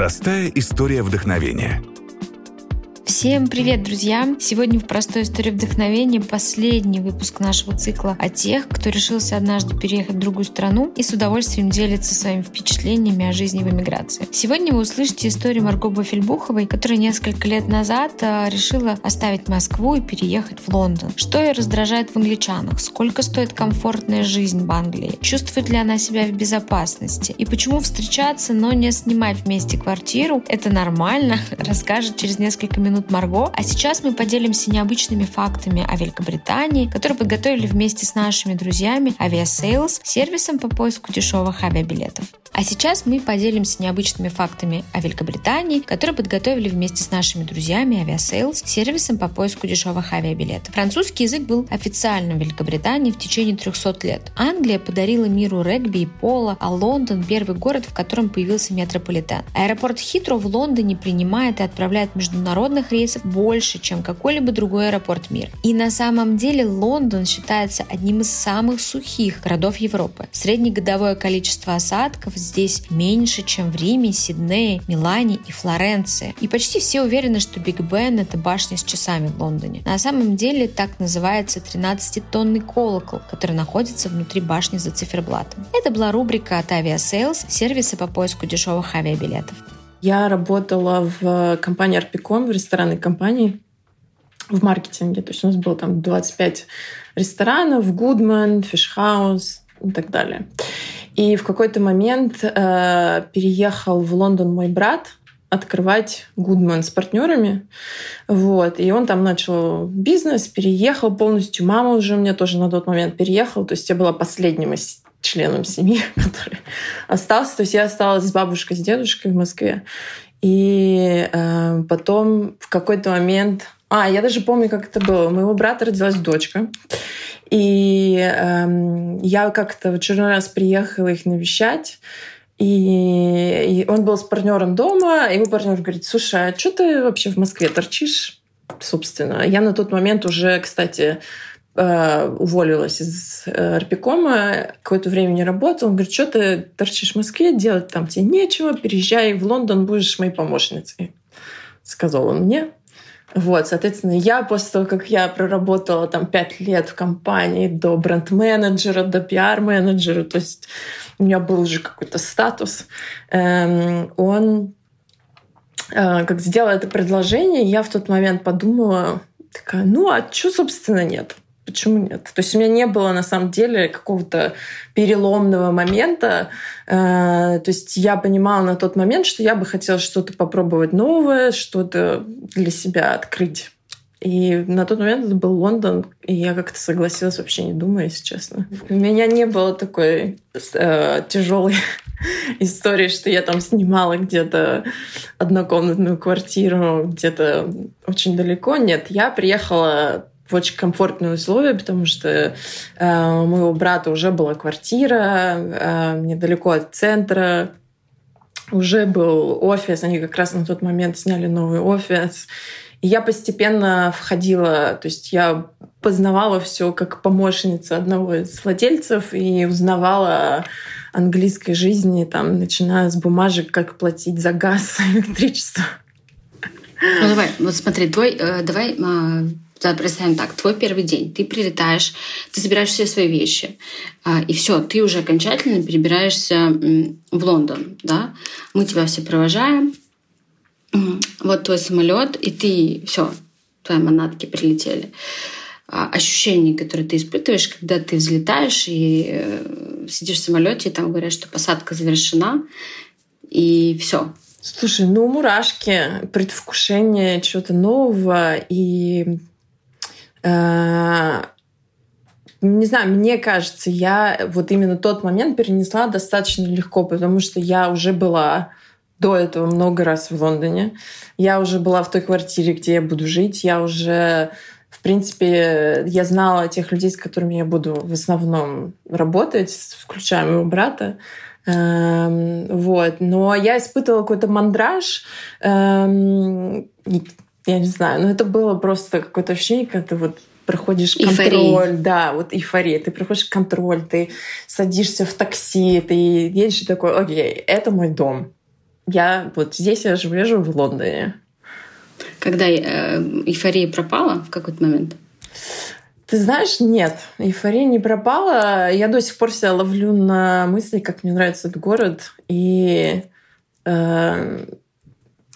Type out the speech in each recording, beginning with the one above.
Простая история вдохновения – Всем привет, друзья! Сегодня в «Простой истории вдохновения» последний выпуск нашего цикла о тех, кто решился однажды переехать в другую страну и с удовольствием делится своими впечатлениями о жизни в эмиграции. Сегодня вы услышите историю Марго Бафельбуховой, которая несколько лет назад а, решила оставить Москву и переехать в Лондон. Что ее раздражает в англичанах? Сколько стоит комфортная жизнь в Англии? Чувствует ли она себя в безопасности? И почему встречаться, но не снимать вместе квартиру – это нормально, расскажет через несколько минут минут Марго, а сейчас мы поделимся необычными фактами о Великобритании, которые подготовили вместе с нашими друзьями Aviasales, сервисом по поиску дешевых авиабилетов. А сейчас мы поделимся необычными фактами о Великобритании, которые подготовили вместе с нашими друзьями Aviasales, сервисом по поиску дешевых авиабилетов. Французский язык был официальным в Великобритании в течение 300 лет. Англия подарила миру регби и поло, а Лондон – первый город, в котором появился метрополитен. Аэропорт Хитроу в Лондоне принимает и отправляет международных рейсов больше, чем какой-либо другой аэропорт мира. И на самом деле Лондон считается одним из самых сухих городов Европы. Среднегодовое количество осадков здесь меньше, чем в Риме, Сиднее, Милане и Флоренции. И почти все уверены, что Биг Бен — это башня с часами в Лондоне. На самом деле так называется 13-тонный колокол, который находится внутри башни за циферблатом. Это была рубрика от Aviasales, сервиса по поиску дешевых авиабилетов. Я работала в компании Арпиком, в ресторанной компании в маркетинге. То есть у нас было там 25 ресторанов, Гудман, Фишхаус и так далее. И в какой-то момент э, переехал в Лондон мой брат открывать Гудман с партнерами. Вот. И он там начал бизнес, переехал полностью. Мама уже у меня тоже на тот момент переехала. То есть я была последним из членом семьи, который остался. То есть я осталась с бабушкой, с дедушкой в Москве. И э, потом в какой-то момент... А, я даже помню, как это было. У моего брата родилась дочка. И э, я как-то в очередной раз приехала их навещать. И, и он был с партнером дома, и его партнер говорит, слушай, а что ты вообще в Москве торчишь? Собственно, я на тот момент уже, кстати, э, уволилась из э, Арпикома, какое-то время не работала. Он говорит, что ты торчишь в Москве, делать там тебе нечего, переезжай в Лондон, будешь моей помощницей. Сказал он мне. Вот, соответственно, я после того, как я проработала там пять лет в компании до бренд-менеджера, до пиар-менеджера, то есть у меня был уже какой-то статус, эм, он э, как сделал это предложение, я в тот момент подумала, такая, ну а что, собственно, нет? Почему нет? То есть у меня не было на самом деле какого-то переломного момента. Э, то есть я понимала на тот момент, что я бы хотела что-то попробовать новое, что-то для себя открыть. И на тот момент это был Лондон, и я как-то согласилась, вообще не думая, если честно. У меня не было такой э, тяжелой истории, что я там снимала где-то однокомнатную квартиру где-то очень далеко. Нет, я приехала в очень комфортные условия, потому что э, у моего брата уже была квартира э, недалеко от центра, уже был офис, они как раз на тот момент сняли новый офис. И я постепенно входила, то есть я познавала все как помощница одного из владельцев и узнавала английской жизни, там, начиная с бумажек, как платить за газ, электричество. Ну давай, вот смотри, твой, э, давай э, представим так, твой первый день, ты прилетаешь, ты собираешь все свои вещи, а, и все, ты уже окончательно перебираешься в Лондон, да, мы тебя все провожаем, вот твой самолет, и ты, все, твои манатки прилетели. А, ощущения, которые ты испытываешь, когда ты взлетаешь и э, сидишь в самолете, и там говорят, что посадка завершена, и все, Слушай, ну мурашки, предвкушение чего-то нового и не знаю, мне кажется, я вот именно тот момент перенесла достаточно легко, потому что я уже была до этого много раз в Лондоне. Я уже была в той квартире, где я буду жить. Я уже, в принципе, я знала тех людей, с которыми я буду в основном работать, включая моего брата. Эм, вот. Но я испытывала какой-то мандраж. Эм, я не знаю, но это было просто какое-то ощущение, когда ты вот проходишь контроль, эйфория. да, вот эйфория, ты проходишь контроль, ты садишься в такси, ты едешь и такой, окей, это мой дом. Я вот здесь я живу в Лондоне. Когда э, эйфория пропала в какой-то момент? Ты знаешь, нет, эйфория не пропала. Я до сих пор себя ловлю на мысли, как мне нравится этот город. И э,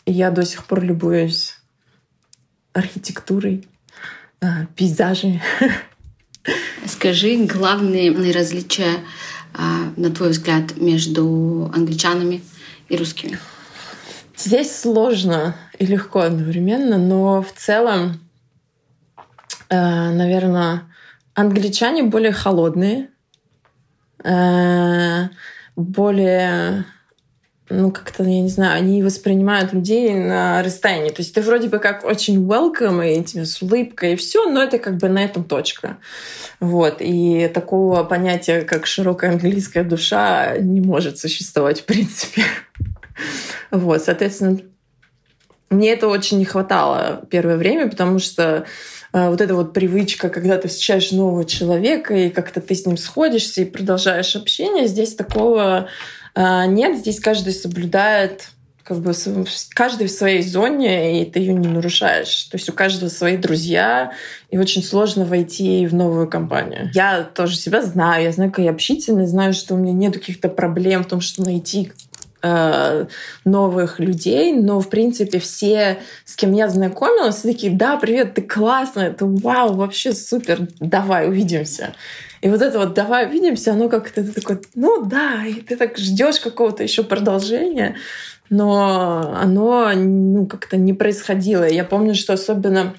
я до сих пор любуюсь архитектурой, э, пейзажами. Скажи главные различия, э, на твой взгляд, между англичанами и русскими? Здесь сложно и легко одновременно, но в целом Э, наверное, англичане более холодные, э, более ну, как-то, я не знаю, они воспринимают людей на расстоянии. То есть ты вроде бы как очень welcome, и тебе с улыбкой, и все, но это как бы на этом точка. Вот. И такого понятия, как широкая английская душа, не может существовать в принципе. Вот, соответственно, мне это очень не хватало первое время, потому что а, вот эта вот привычка, когда ты встречаешь нового человека, и как-то ты с ним сходишься и продолжаешь общение, здесь такого нет. Здесь каждый соблюдает как бы каждый в своей зоне, и ты ее не нарушаешь. То есть у каждого свои друзья, и очень сложно войти в новую компанию. Я тоже себя знаю, я знаю, как я общительная, знаю, что у меня нет каких-то проблем в том, что найти Э, новых людей, но, в принципе, все, с кем я знакомилась, такие, да, привет, ты классная, это вау, вообще супер, давай увидимся. И вот это вот «давай увидимся», оно как-то ты такой, ну да, и ты так ждешь какого-то еще продолжения, но оно ну, как-то не происходило. Я помню, что особенно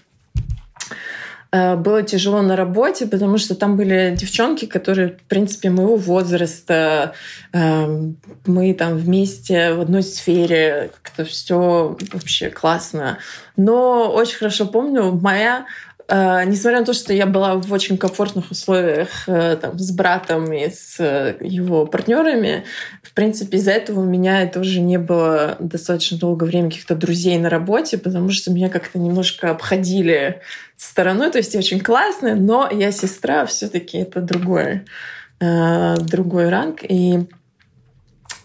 Э, было тяжело на работе, потому что там были девчонки, которые, в принципе, моего возраста, эм, мы там вместе в одной сфере, как-то все вообще классно. Но очень хорошо помню, моя несмотря на то, что я была в очень комфортных условиях uh, там, с братом и с uh, его партнерами, в принципе, из-за этого у меня тоже не было достаточно долгое время каких-то друзей на работе, потому что меня как-то немножко обходили стороной. То есть я очень классная, но я сестра, все-таки это другой, другой ранг. И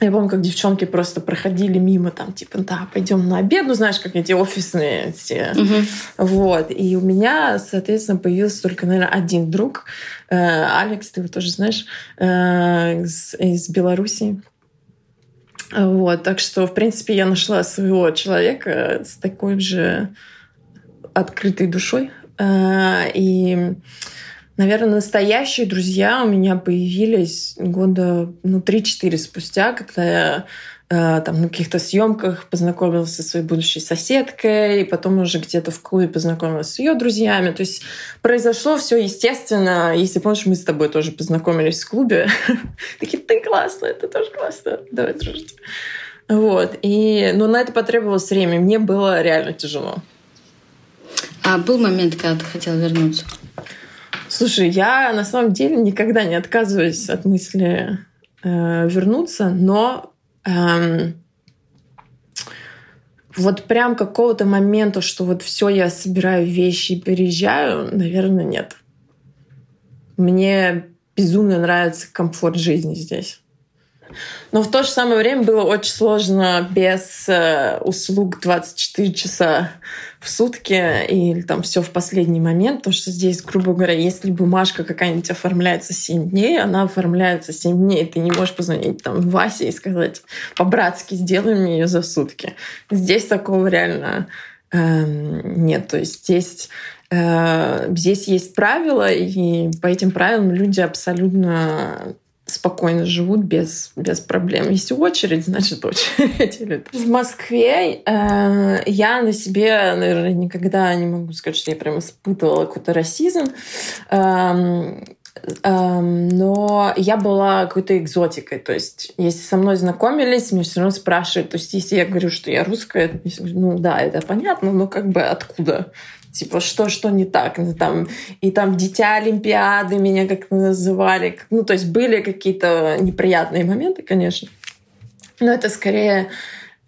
я помню, как девчонки просто проходили мимо, там, типа, да, пойдем на обед, ну, знаешь, как эти офисные все. Uh-huh. Вот. И у меня, соответственно, появился только, наверное, один друг. Э, Алекс, ты его тоже знаешь, э, из, из Беларуси. Вот. Так что, в принципе, я нашла своего человека с такой же открытой душой. Э, и Наверное, настоящие друзья у меня появились года ну, 3-4 спустя, когда я э, там на каких-то съемках познакомилась со своей будущей соседкой, и потом уже где-то в клубе познакомилась с ее друзьями. То есть произошло все естественно. Если помнишь, мы с тобой тоже познакомились в клубе. Такие, ты классная, ты тоже классная, давай дружить. Вот. И, но на это потребовалось время. Мне было реально тяжело. А был момент, когда ты хотела вернуться? Слушай, я на самом деле никогда не отказываюсь от мысли э, вернуться, но эм, вот прям какого-то момента, что вот все, я собираю вещи и переезжаю, наверное, нет. Мне безумно нравится комфорт жизни здесь. Но в то же самое время было очень сложно без э, услуг 24 часа в сутки или там все в последний момент, потому что здесь, грубо говоря, если бумажка какая-нибудь оформляется 7 дней, она оформляется 7 дней. Ты не можешь позвонить там Васе и сказать по-братски сделай мне ее за сутки. Здесь такого реально э, нет. То есть здесь э, здесь есть правила, и по этим правилам люди абсолютно спокойно живут без, без проблем. Если очередь, значит очередь. В Москве э, я на себе, наверное, никогда не могу сказать, что я прям испытывала какой-то расизм. Э, но я была какой-то экзотикой. То есть, если со мной знакомились, мне все равно спрашивают. То есть, если я говорю, что я русская, ну да, это понятно, но как бы откуда? Типа, что, что не так, ну, там, и там дитя Олимпиады меня как-то называли, ну, то есть были какие-то неприятные моменты, конечно, но это скорее,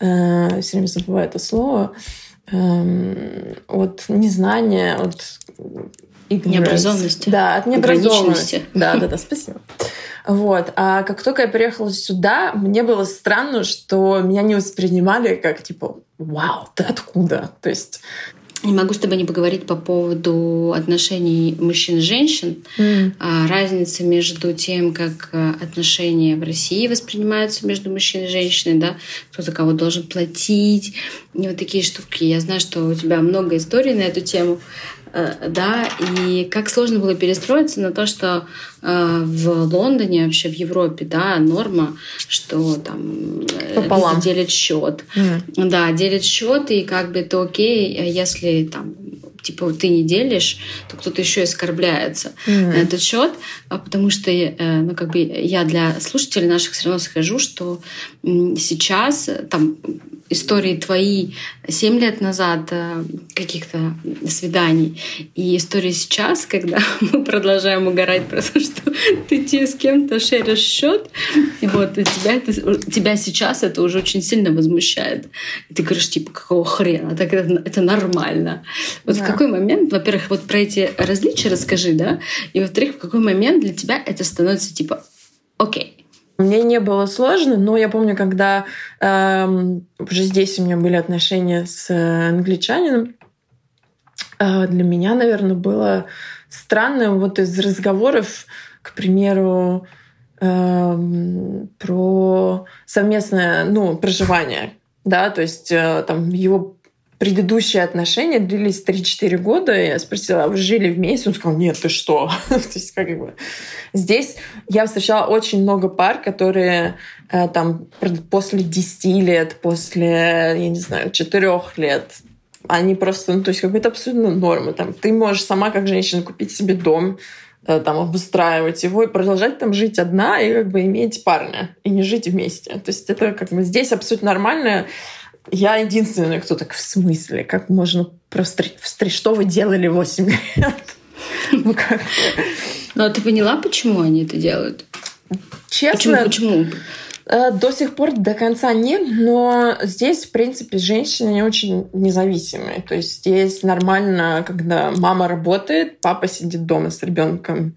э, все время забываю это слово, э, от незнания, от необразованности. Да, от необразованности. Да, да, да, спасибо. Вот. А как только я приехала сюда, мне было странно, что меня не воспринимали как типа «Вау, ты откуда?» То есть не могу с тобой не поговорить по поводу отношений мужчин и женщин. Mm. Разница между тем, как э, отношения в России воспринимаются между мужчиной и женщиной, да, кто за кого должен платить, и вот такие штуки. Я знаю, что у тебя много историй на эту тему. Э, да, и как сложно было перестроиться на то, что э, в Лондоне, вообще в Европе, да, норма, что там э, Пополам. делят счет. Mm. Да, делят счет, и как бы это окей, если там типа ты не делишь, то кто-то еще оскорбляется mm-hmm. на этот счет, а потому что, ну, как бы я для слушателей наших все равно скажу, что сейчас там истории твои 7 лет назад э, каких-то свиданий и истории сейчас, когда мы продолжаем угорать про то, что ты тебе с кем-то шеришь счет, и вот и тебя, это, тебя сейчас это уже очень сильно возмущает. И ты говоришь, типа, какого хрена? Так это, это нормально. Вот да. в какой момент, во-первых, вот про эти различия расскажи, да, и во-вторых, в какой момент для тебя это становится типа, окей, мне не было сложно, но я помню, когда эм, уже здесь у меня были отношения с э, англичанином, э, для меня, наверное, было странно вот из разговоров, к примеру, э, про совместное ну, проживание. Да, то есть э, там его предыдущие отношения длились 3-4 года. Я спросила, а вы жили вместе? Он сказал, нет, ты что? То есть как бы... Здесь я встречала очень много пар, которые э, там после 10 лет, после, я не знаю, 4 лет, они просто, ну, то есть как бы это абсолютно норма. Там, ты можешь сама как женщина купить себе дом, э, там, обустраивать его и продолжать там жить одна и как бы иметь парня и не жить вместе. То есть это как бы здесь абсолютно нормально я единственная, кто так в смысле, как можно просто... Что вы делали 8 лет? Ну как? Ну а ты поняла, почему они это делают? Честно? Почему? Э, до сих пор до конца нет, но здесь, в принципе, женщины не очень независимые. То есть здесь нормально, когда мама работает, папа сидит дома с ребенком.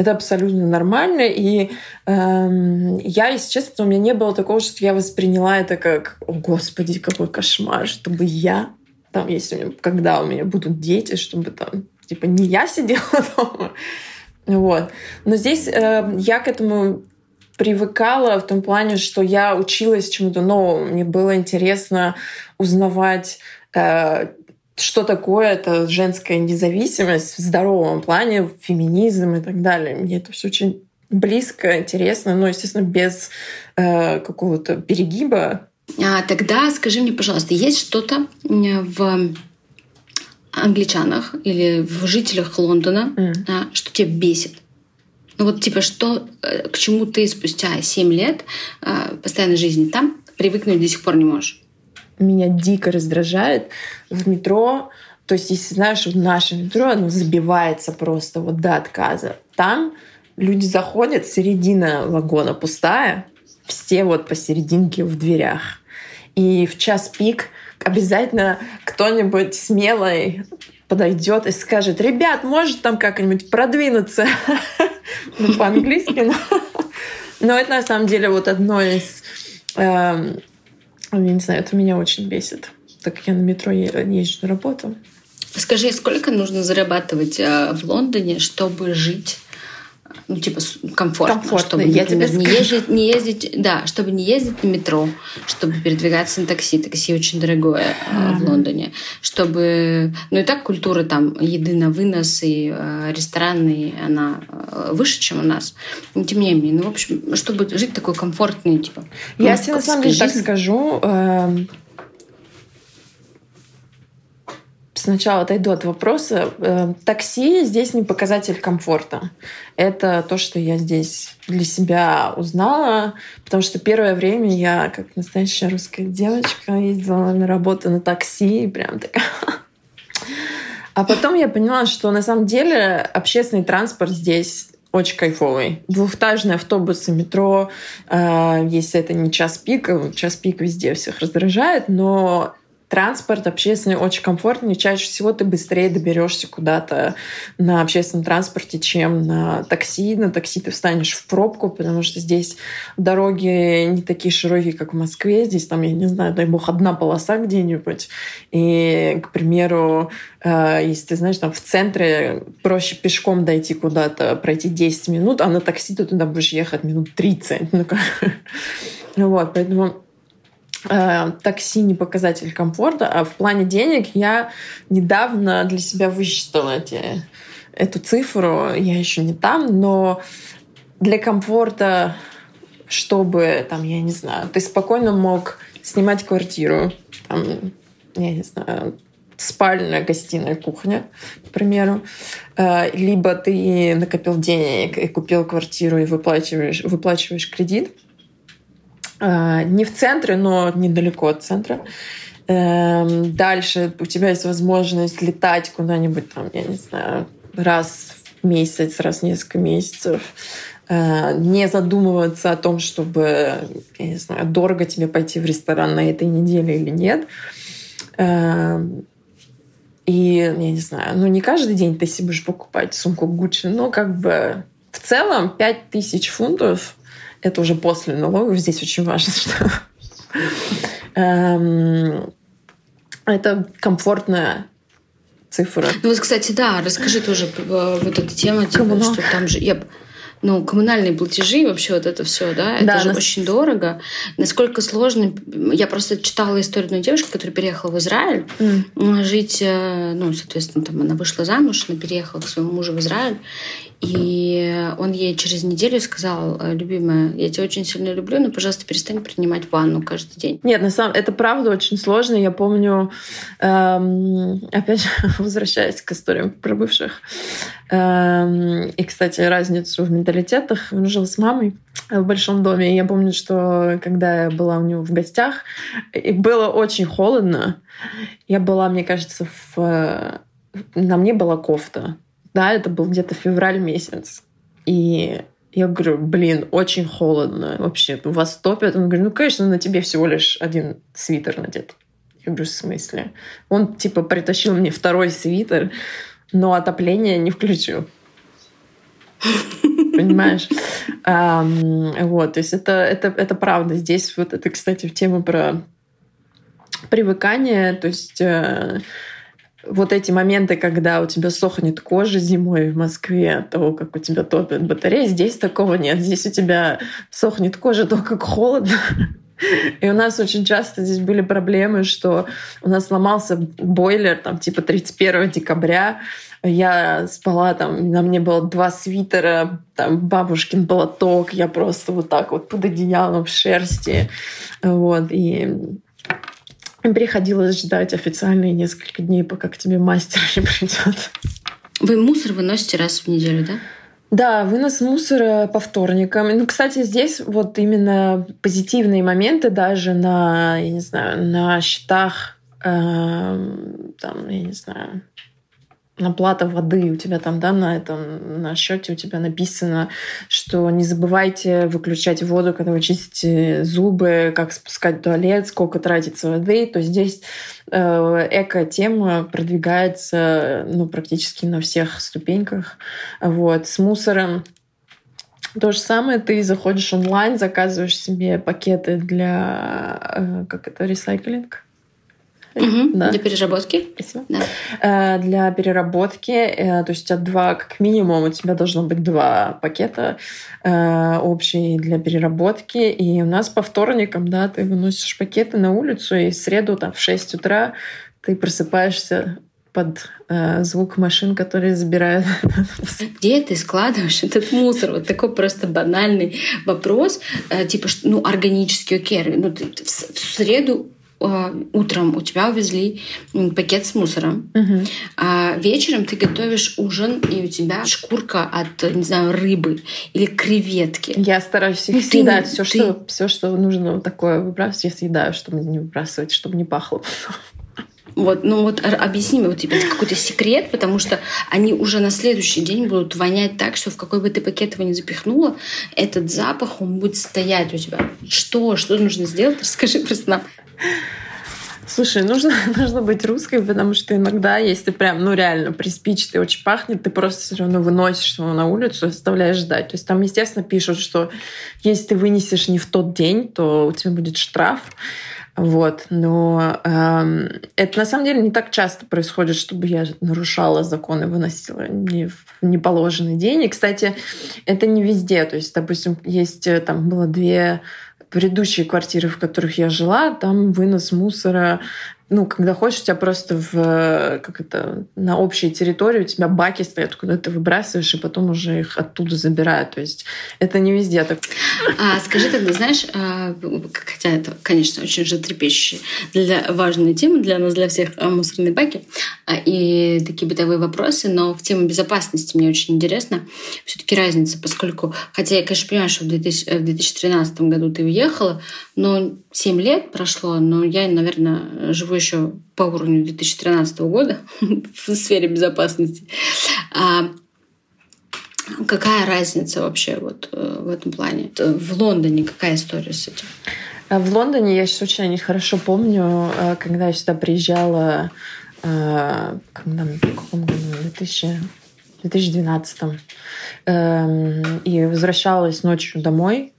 Это абсолютно нормально. И эм, я, если честно, у меня не было такого, что я восприняла это как, о господи, какой кошмар, чтобы я, там, если у меня, когда у меня будут дети, чтобы там, типа, не я сидела дома. Вот. Но здесь э, я к этому привыкала в том плане, что я училась чему-то новому. Мне было интересно узнавать э, что такое это женская независимость в здоровом плане, феминизм и так далее. Мне это все очень близко, интересно, но, естественно, без э, какого-то перегиба. А, тогда скажи мне, пожалуйста, есть что-то в англичанах или в жителях Лондона, mm. что тебя бесит? Ну вот типа что, э, к чему ты спустя 7 лет а, постоянной жизни там привыкнуть до сих пор не можешь? меня дико раздражает в метро. То есть, если знаешь, в нашем метро оно забивается просто вот до отказа. Там люди заходят, середина вагона пустая, все вот посерединке в дверях. И в час пик обязательно кто-нибудь смелый подойдет и скажет, ребят, может там как-нибудь продвинуться ну, по-английски. Но это на самом деле вот одно из эм, я не знаю, это меня очень бесит, так как я на метро езжу на работу. Скажи, сколько нужно зарабатывать э, в Лондоне, чтобы жить ну, типа, комфортно, комфортно. чтобы, я например, тебе не ездить, не ездить, да, чтобы не ездить на метро, чтобы передвигаться на такси. Такси очень дорогое mm-hmm. в Лондоне. Чтобы, ну и так культура там еды на вынос и э, ресторанный, она э, выше, чем у нас. Но тем не менее, ну, в общем, чтобы жить такой комфортный, типа. Я ну, тебе на самом деле так скажу, э, сначала отойду от вопроса. Э, такси здесь не показатель комфорта. Это то, что я здесь для себя узнала, потому что первое время я, как настоящая русская девочка, ездила на работу на такси, и прям такая... А потом я поняла, что на самом деле общественный транспорт здесь очень кайфовый. Двухэтажные автобусы, метро, э, если это не час пик, час пик везде всех раздражает, но транспорт общественный очень комфортный. Чаще всего ты быстрее доберешься куда-то на общественном транспорте, чем на такси. На такси ты встанешь в пробку, потому что здесь дороги не такие широкие, как в Москве. Здесь там, я не знаю, дай бог, одна полоса где-нибудь. И, к примеру, э, если ты знаешь, там в центре проще пешком дойти куда-то, пройти 10 минут, а на такси ты туда будешь ехать минут 30. Ну, как... вот, поэтому такси не показатель комфорта, а в плане денег я недавно для себя высчитала эти, эту цифру. Я еще не там, но для комфорта, чтобы, там, я не знаю, ты спокойно мог снимать квартиру, там, я не знаю, спальня, гостиная, кухня, к примеру. Э, либо ты накопил денег и купил квартиру и выплачиваешь, выплачиваешь кредит – Э, не в центре, но недалеко от центра. Эм, дальше у тебя есть возможность летать куда-нибудь там, я не знаю, раз в месяц, раз в несколько месяцев. Э, не задумываться о том, чтобы, я не знаю, дорого тебе пойти в ресторан на этой неделе или нет. Эм, и, я не знаю, ну не каждый день ты себе будешь покупать сумку Гуччи, но как бы в целом 5000 фунтов это уже после налогов. Здесь очень важно, что эм, это комфортная цифра. Ну вот, кстати, да, расскажи тоже э, вот эту тему, типа, что там же я ну, коммунальные платежи, вообще вот это все, да, это да, же нас... очень дорого. Насколько сложно... Я просто читала историю одной девушки, которая переехала в Израиль mm. жить, э, ну, соответственно, там она вышла замуж, она переехала к своему мужу в Израиль, и он ей через неделю сказал, «Э, любимая, я тебя очень сильно люблю, но, пожалуйста, перестань принимать ванну каждый день. Нет, на самом это правда очень сложно. Я помню, эм, опять же, возвращаясь к историям про бывших, эм, и, кстати, разницу в менталитетах. Он жил с мамой в большом доме. И я помню, что когда я была у него в гостях, и было очень холодно. Я была, мне кажется, в... на мне была кофта да, это был где-то февраль месяц. И я говорю, блин, очень холодно вообще, вас топят. Он говорит, ну, конечно, на тебе всего лишь один свитер надет. Я говорю, в смысле? Он, типа, притащил мне второй свитер, но отопление не включил. Понимаешь? вот, то есть это, это, это правда. Здесь вот это, кстати, в тему про привыкание, то есть э, вот эти моменты, когда у тебя сохнет кожа зимой в Москве того, как у тебя топят батареи, здесь такого нет. Здесь у тебя сохнет кожа то, как холодно. И у нас очень часто здесь были проблемы, что у нас сломался бойлер там типа 31 декабря. Я спала там, на мне было два свитера, там бабушкин болоток, я просто вот так вот под одеялом в шерсти. Вот. И Приходилось ждать официальные несколько дней, пока к тебе мастер не придет. Вы мусор выносите раз в неделю, да? Да, вынос мусора по вторникам. Ну, кстати, здесь вот именно позитивные моменты даже на, я не знаю, на счетах, э, там, я не знаю, оплата воды у тебя там, да, на этом, на счете у тебя написано, что не забывайте выключать воду, когда вы чистите зубы, как спускать туалет, сколько тратится воды, то здесь э, эко-тема продвигается ну, практически на всех ступеньках. Вот. С мусором то же самое, ты заходишь онлайн, заказываешь себе пакеты для, э, как это, ресайклинг, Угу, да. Для переработки? Спасибо. Да. Э, для переработки, э, то есть от два, как минимум, у тебя должно быть два пакета э, общие для переработки. И у нас по вторникам, да, ты выносишь пакеты на улицу, и в среду там, в 6 утра ты просыпаешься под э, звук машин, которые забирают. Где ты складываешь этот мусор? Вот такой просто банальный вопрос. Э, типа, ну, органический, окей. Ну, в, в среду а, утром у тебя увезли пакет с мусором, угу. а вечером ты готовишь ужин, и у тебя шкурка от, не знаю, рыбы или креветки. Я стараюсь их съедать. Все, ты... что, все, что нужно такое выбрасывать, я съедаю, чтобы не выбрасывать, чтобы не пахло. Вот, ну вот объясни мне, вот типа какой-то секрет, потому что они уже на следующий день будут вонять так, что в какой бы ты пакет его ни запихнула, этот запах, он будет стоять у тебя. Что? Что нужно сделать? Расскажи просто нам. Слушай, нужно, нужно быть русской, потому что иногда, если прям, ну реально приспичит и очень пахнет, ты просто все равно выносишь его на улицу и оставляешь ждать. То есть там, естественно, пишут, что если ты вынесешь не в тот день, то у тебя будет штраф. Вот. Но эм, это на самом деле не так часто происходит, чтобы я нарушала законы, выносила не в неположенный день. И, кстати, это не везде. То есть, допустим, есть э, там было две предыдущие квартиры, в которых я жила, там вынос мусора ну, когда хочешь, у тебя просто в, как это, на общей территории у тебя баки стоят, куда ты выбрасываешь, и потом уже их оттуда забирают. То есть это не везде так. А, скажи тогда, знаешь, а, хотя это, конечно, очень же трепещущая для важная тема для нас, для всех а, мусорные баки а, и такие бытовые вопросы, но в тему безопасности мне очень интересно все-таки разница, поскольку, хотя я, конечно, понимаю, что в, 2000, в 2013 году ты уехала, но 7 лет прошло, но я, наверное, живу еще по уровню 2013 года в сфере безопасности. А какая разница вообще вот э, в этом плане? В Лондоне какая история с этим? А в Лондоне я сейчас очень хорошо помню, э, когда я сюда приезжала, э, когда, в каком году, 2000, 2012 эм, и возвращалась ночью домой,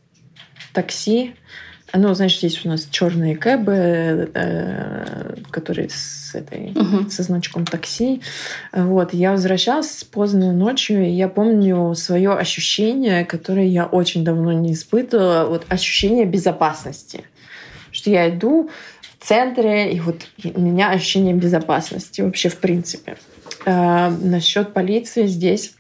такси, ну, знаешь, здесь у нас черные кэбы, э, которые с этой uh-huh. со значком такси. Вот, я возвращалась поздно ночью, и я помню свое ощущение, которое я очень давно не испытывала, вот ощущение безопасности, что я иду в центре, и вот у меня ощущение безопасности вообще в принципе. Э, насчет полиции здесь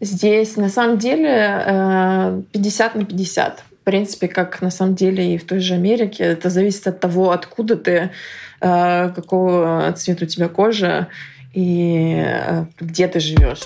Здесь на самом деле 50 э, на 50 принципе, как на самом деле и в той же Америке, это зависит от того, откуда ты, э, какого цвета у тебя кожа и э, где ты живешь.